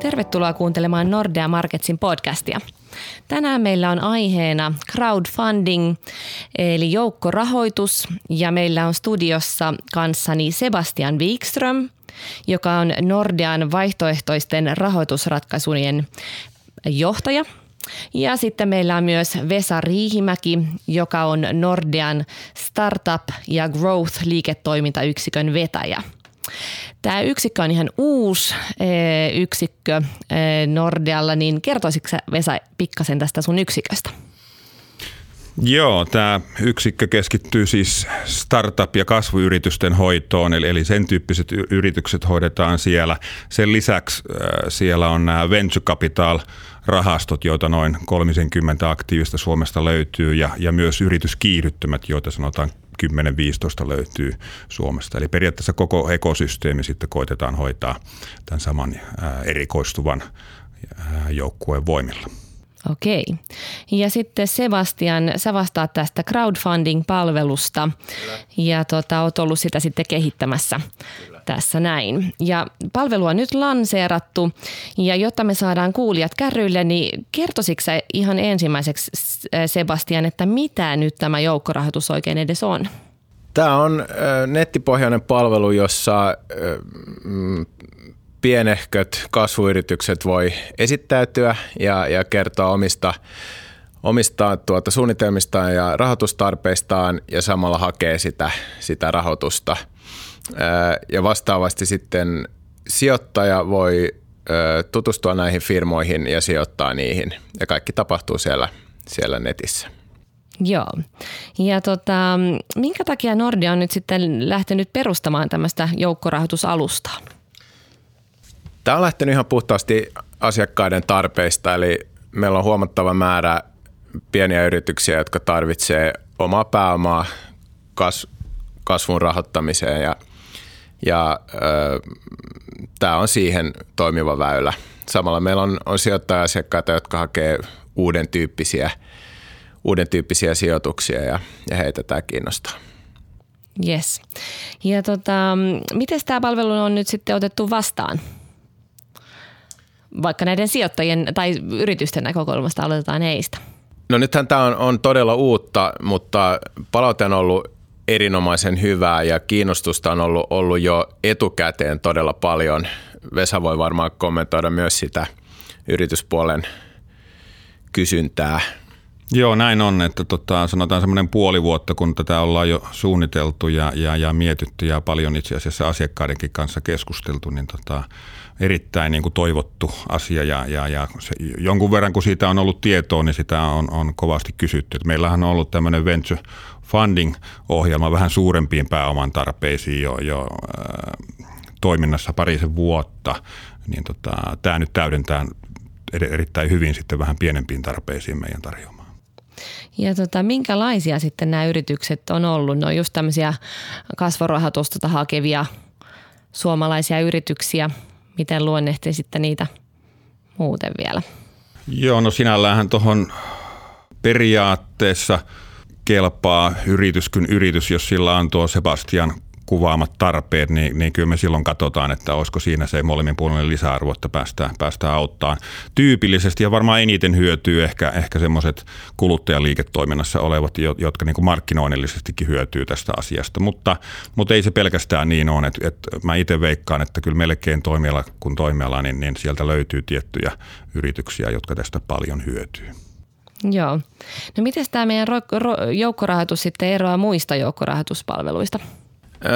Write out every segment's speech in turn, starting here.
Tervetuloa kuuntelemaan Nordea Marketsin podcastia. Tänään meillä on aiheena crowdfunding eli joukkorahoitus ja meillä on studiossa kanssani Sebastian Wikström, joka on Nordean vaihtoehtoisten rahoitusratkaisujen johtaja. Ja sitten meillä on myös Vesa Riihimäki, joka on Nordean startup- ja growth-liiketoimintayksikön vetäjä – Tämä yksikkö on ihan uusi eh, yksikkö eh, Nordealla, niin kertoisitko Vesa pikkasen tästä sun yksiköstä? Joo, tämä yksikkö keskittyy siis startup- ja kasvuyritysten hoitoon, eli, eli sen tyyppiset yritykset hoidetaan siellä. Sen lisäksi äh, siellä on nämä venture capital rahastot, joita noin 30 aktiivista Suomesta löytyy, ja, ja myös yrityskiihdyttömät, joita sanotaan 10-15 löytyy Suomesta. Eli periaatteessa koko ekosysteemi sitten koitetaan hoitaa tämän saman erikoistuvan joukkueen voimilla. Okei. Ja sitten Sebastian, sä vastaat tästä crowdfunding-palvelusta Kyllä. ja tota, oot ollut sitä sitten kehittämässä Kyllä. tässä näin. Ja palvelu on nyt lanseerattu ja jotta me saadaan kuulijat kärryille, niin kertoisitko sä ihan ensimmäiseksi Sebastian, että mitä nyt tämä joukkorahoitus oikein edes on? Tämä on nettipohjainen palvelu, jossa pienehköt kasvuyritykset voi esittäytyä ja, ja kertoa omista, omista tuota suunnitelmistaan ja rahoitustarpeistaan ja samalla hakee sitä, sitä rahoitusta. Ja vastaavasti sitten sijoittaja voi tutustua näihin firmoihin ja sijoittaa niihin. Ja kaikki tapahtuu siellä, siellä netissä. Joo. Ja tota, minkä takia Nordea on nyt sitten lähtenyt perustamaan tämmöistä joukkorahoitusalustaa? Tämä on lähtenyt ihan puhtaasti asiakkaiden tarpeista, eli meillä on huomattava määrä pieniä yrityksiä, jotka tarvitsee omaa pääomaa kas, kasvun rahoittamiseen ja, ja tämä on siihen toimiva väylä. Samalla meillä on, on sijoittaja-asiakkaita, jotka hakee uuden tyyppisiä, uuden tyyppisiä sijoituksia ja, ja heitä tämä kiinnostaa. Yes. Ja tota, miten tämä palvelu on nyt sitten otettu vastaan? Vaikka näiden sijoittajien tai yritysten näkökulmasta aloitetaan heistä? No nythän tämä on, on todella uutta, mutta palaute on ollut erinomaisen hyvää ja kiinnostusta on ollut, ollut jo etukäteen todella paljon. Vesa voi varmaan kommentoida myös sitä yrityspuolen kysyntää. Joo, näin on, että tota, sanotaan semmoinen puoli vuotta, kun tätä ollaan jo suunniteltu ja, ja, ja mietitty ja paljon itse asiassa asiakkaidenkin kanssa keskusteltu, niin tota, erittäin niin kuin toivottu asia ja, ja, ja se, jonkun verran kun siitä on ollut tietoa, niin sitä on, on kovasti kysytty. Et meillähän on ollut tämmöinen venture funding-ohjelma vähän suurempiin pääoman tarpeisiin jo, jo äh, toiminnassa parisen vuotta, niin tota, tämä nyt täydentää erittäin hyvin sitten vähän pienempiin tarpeisiin meidän tarjoamaan. Ja tota, minkälaisia sitten nämä yritykset on ollut? No just tämmöisiä kasvorahoitusta hakevia suomalaisia yrityksiä – miten luonnehtisitte niitä muuten vielä? Joo, no sinällähän tuohon periaatteessa kelpaa yritys kuin yritys, jos sillä on tuo Sebastian kuvaamat tarpeet, niin, niin kyllä me silloin katsotaan, että olisiko siinä se molemminpuolinen lisäarvo, että päästään, päästään auttaan. Tyypillisesti ja varmaan eniten hyötyy ehkä, ehkä semmoiset kuluttajaliiketoiminnassa olevat, jotka niin kuin markkinoinnillisestikin hyötyy tästä asiasta, mutta, mutta ei se pelkästään niin ole. Että, että mä itse veikkaan, että kyllä melkein toimiala kun toimiala, niin, niin sieltä löytyy tiettyjä yrityksiä, jotka tästä paljon hyötyy. Joo. No miten tämä meidän ro- ro- joukkorahoitus sitten eroaa muista joukkorahoituspalveluista?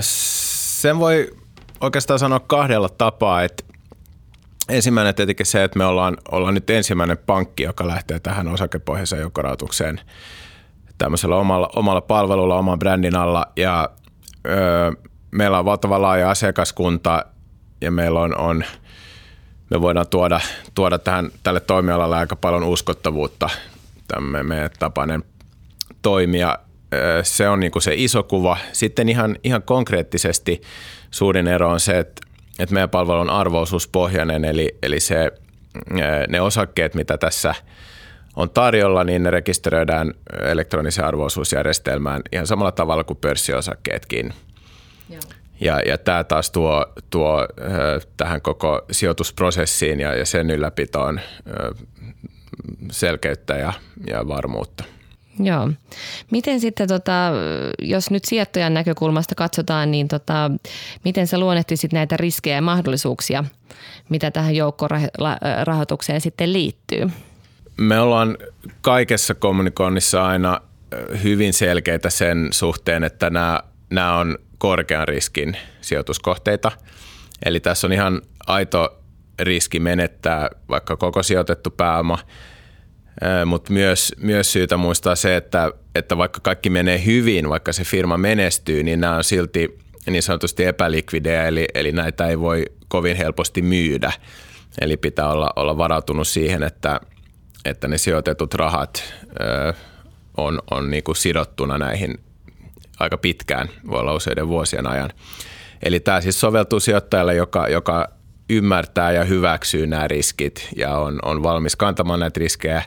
Sen voi oikeastaan sanoa kahdella tapaa, että ensimmäinen tietenkin se, että me ollaan, ollaan nyt ensimmäinen pankki, joka lähtee tähän osakepohjaiseen joukkorahoitukseen tämmöisellä omalla, omalla palvelulla, oman brändin alla. Ja öö, meillä on valtava laaja asiakaskunta ja meillä on, on me voidaan tuoda, tuoda tähän, tälle toimialalle aika paljon uskottavuutta. Tämä meidän tapainen toimia se on niin kuin se iso kuva. Sitten ihan, ihan konkreettisesti suurin ero on se, että, että meidän palvelu on arvoisuuspohjainen, eli, eli se, ne osakkeet, mitä tässä on tarjolla, niin ne rekisteröidään elektronisen arvoisuusjärjestelmään ihan samalla tavalla kuin pörssiosakkeetkin. Joo. Ja, ja tämä taas tuo, tuo tähän koko sijoitusprosessiin ja, ja sen ylläpitoon selkeyttä ja, ja varmuutta. Joo. Miten sitten, tota, jos nyt sijoittajan näkökulmasta katsotaan, niin tota, miten sä luonnehtisit näitä riskejä ja mahdollisuuksia, mitä tähän joukkorahoitukseen sitten liittyy? Me ollaan kaikessa kommunikoinnissa aina hyvin selkeitä sen suhteen, että nämä, nämä on korkean riskin sijoituskohteita. Eli tässä on ihan aito riski menettää vaikka koko sijoitettu pääoma, mutta myös, myös syytä muistaa se, että, että vaikka kaikki menee hyvin, vaikka se firma menestyy, niin nämä on silti niin sanotusti epälikvidejä, eli, eli näitä ei voi kovin helposti myydä. Eli pitää olla, olla varautunut siihen, että, että ne sijoitetut rahat ö, on, on niin kuin sidottuna näihin aika pitkään, voi olla useiden vuosien ajan. Eli tämä siis soveltuu sijoittajalle, joka, joka ymmärtää ja hyväksyy nämä riskit ja on, on valmis kantamaan näitä riskejä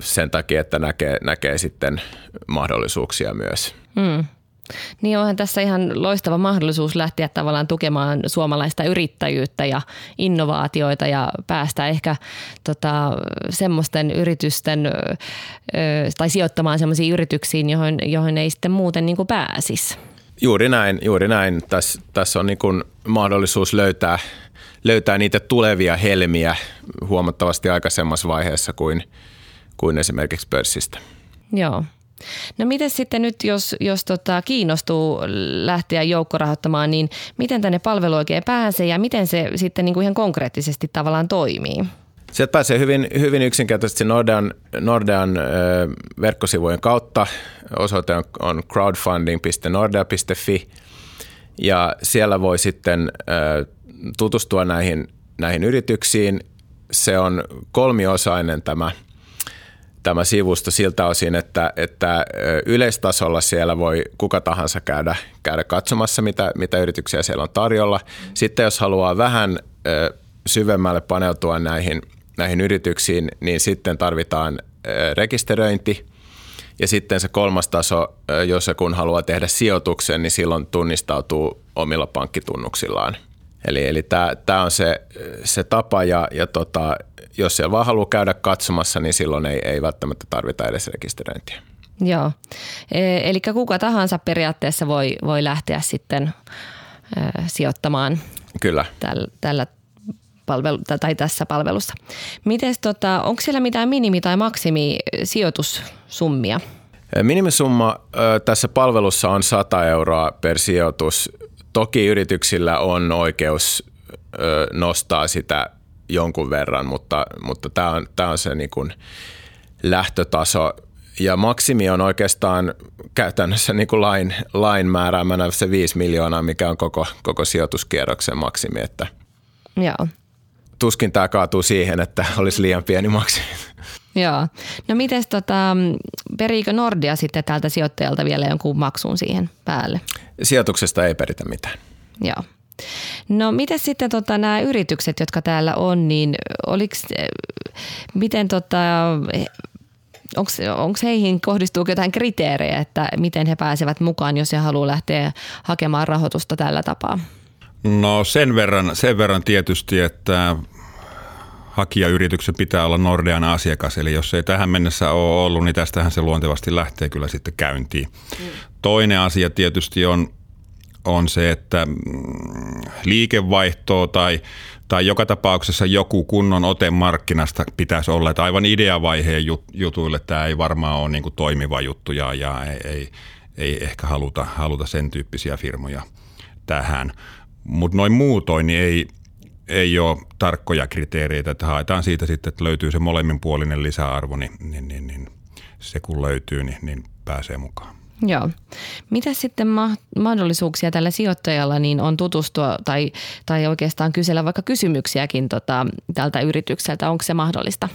sen takia, että näkee, näkee sitten mahdollisuuksia myös. Hmm. Niin onhan tässä ihan loistava mahdollisuus lähteä tavallaan tukemaan suomalaista yrittäjyyttä ja innovaatioita ja päästä ehkä tota, semmoisten yritysten ö, tai sijoittamaan semmoisiin yrityksiin, johon, johon ei sitten muuten niin kuin pääsisi. Juuri näin, juuri näin. Tässä, tässä on niin mahdollisuus löytää, löytää niitä tulevia helmiä huomattavasti aikaisemmassa vaiheessa kuin, kuin esimerkiksi pörssistä. Joo. No miten sitten nyt, jos, jos tota, kiinnostuu lähteä joukkorahoittamaan, niin miten tänne palvelu oikein pääsee ja miten se sitten niin kuin ihan konkreettisesti tavallaan toimii? Sieltä pääsee hyvin, hyvin yksinkertaisesti Nordean, Nordean ö, verkkosivujen kautta. Osoite on, crowdfunding.nordea.fi ja siellä voi sitten ö, tutustua näihin, näihin yrityksiin. Se on kolmiosainen tämä – tämä sivusto siltä osin, että, että yleistasolla siellä voi kuka tahansa käydä, käydä katsomassa, mitä, mitä yrityksiä siellä on tarjolla. Sitten jos haluaa vähän syvemmälle paneutua näihin, näihin yrityksiin, niin sitten tarvitaan rekisteröinti. Ja sitten se kolmas taso, jos ja kun haluaa tehdä sijoituksen, niin silloin tunnistautuu omilla pankkitunnuksillaan. Eli, eli tämä on se, se tapa ja, ja tota, jos siellä vaan haluaa käydä katsomassa, niin silloin ei, ei välttämättä tarvita edes rekisteröintiä. Joo, e, eli kuka tahansa periaatteessa voi, voi lähteä sitten sijoittamaan Kyllä. Täl, tällä palvelu, tai tässä palvelussa. Mites tota, onko siellä mitään minimi- tai maksimi sijoitussummia? Minimisumma ö, tässä palvelussa on 100 euroa per sijoitus. Toki yrityksillä on oikeus ö, nostaa sitä jonkun verran, mutta, mutta tämä on, tää on se niin kuin lähtötaso. Ja maksimi on oikeastaan käytännössä niin kuin lain, lain määräämänä se 5 miljoonaa, mikä on koko, koko sijoituskierroksen maksimi. Että Joo. Tuskin tämä kaatuu siihen, että olisi liian pieni maksimi. Joo. No miten tota, periikö Nordea sitten tältä sijoittajalta vielä jonkun maksun siihen päälle? Sijoituksesta ei peritä mitään. Joo. No miten sitten tota, nämä yritykset, jotka täällä on, niin oliks, miten tota, onko heihin kohdistuu jotain kriteerejä, että miten he pääsevät mukaan, jos he haluaa lähteä hakemaan rahoitusta tällä tapaa? No sen verran, sen verran tietysti, että hakijayrityksen pitää olla Nordean asiakas, eli jos ei tähän mennessä ole ollut, niin tästähän se luontevasti lähtee kyllä sitten käyntiin. Mm. Toinen asia tietysti on on se, että mm, liikevaihtoa tai, tai joka tapauksessa joku kunnon ote markkinasta pitäisi olla. Että aivan ideavaiheen jutuille tämä ei varmaan ole niin toimiva juttu ja, ja ei, ei, ei ehkä haluta, haluta sen tyyppisiä firmoja tähän. Mutta noin muutoin niin ei, ei ole tarkkoja kriteereitä, että haetaan siitä sitten, että löytyy se molemminpuolinen lisäarvo, niin, niin, niin, niin se kun löytyy, niin, niin pääsee mukaan. Joo. Mitä sitten ma- mahdollisuuksia tällä sijoittajalla niin on tutustua tai, tai oikeastaan kysellä vaikka kysymyksiäkin tota, tältä yritykseltä? Onko se mahdollista?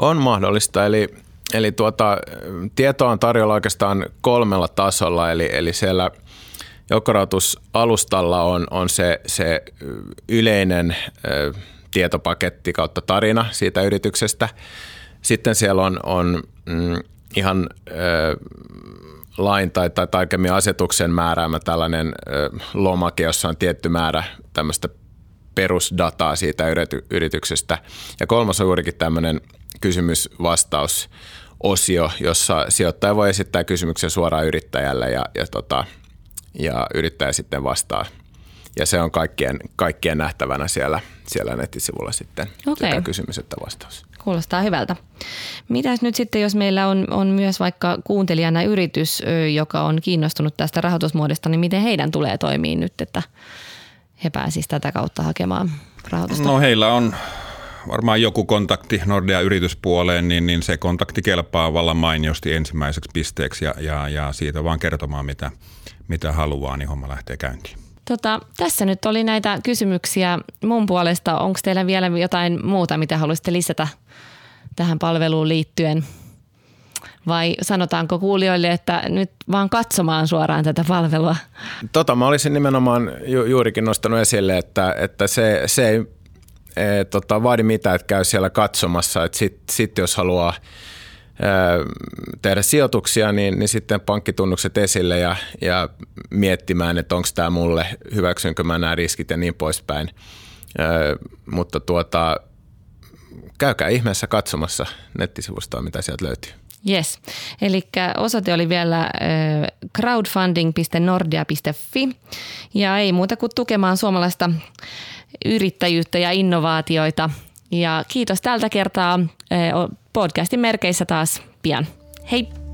On mahdollista. Eli, eli tuota, tietoa on tarjolla oikeastaan kolmella tasolla. Eli, eli siellä joukkorautusalustalla on, on se, se yleinen ö, tietopaketti kautta tarina siitä yrityksestä. Sitten siellä on, on mm, ihan ö, lain tai, tai tarkemmin asetuksen määräämä tällainen ö, lomake, jossa on tietty määrä tämmöistä perusdataa siitä yrityksestä. Ja kolmas on juurikin tämmöinen kysymys-vastaus-osio, jossa sijoittaja voi esittää kysymyksen suoraan yrittäjälle ja, ja, tota, ja yrittäjä sitten vastaa. Ja se on kaikkien, kaikkien nähtävänä siellä, siellä nettisivulla sitten okay. sekä kysymys että vastaus. Kuulostaa hyvältä. Mitäs nyt sitten, jos meillä on, on myös vaikka kuuntelijana yritys, joka on kiinnostunut tästä rahoitusmuodosta, niin miten heidän tulee toimia nyt, että he pääsisivät tätä kautta hakemaan rahoitusta? No heillä on varmaan joku kontakti Nordea yrityspuoleen, niin, niin se kontakti kelpaa vallan mainiosti ensimmäiseksi pisteeksi ja, ja, ja siitä vaan kertomaan, mitä, mitä haluaa, niin homma lähtee käyntiin. Tota, tässä nyt oli näitä kysymyksiä mun puolesta. Onko teillä vielä jotain muuta, mitä haluaisitte lisätä tähän palveluun liittyen? Vai sanotaanko kuulijoille, että nyt vaan katsomaan suoraan tätä palvelua? Tota, mä olisin nimenomaan ju- juurikin nostanut esille, että, että se, se ei e, tota, vaadi mitään, että käy siellä katsomassa. Sitten sit jos haluaa tehdä sijoituksia, niin, niin sitten pankkitunnukset esille ja, ja miettimään, että onko tämä mulle, hyväksynkö mä nämä riskit ja niin poispäin. mutta tuota, käykää ihmeessä katsomassa nettisivustoa, mitä sieltä löytyy. Yes, eli osoite oli vielä crowdfunding.nordia.fi ja ei muuta kuin tukemaan suomalaista yrittäjyyttä ja innovaatioita. Ja kiitos tältä kertaa podcastin merkeissä taas pian. Hei!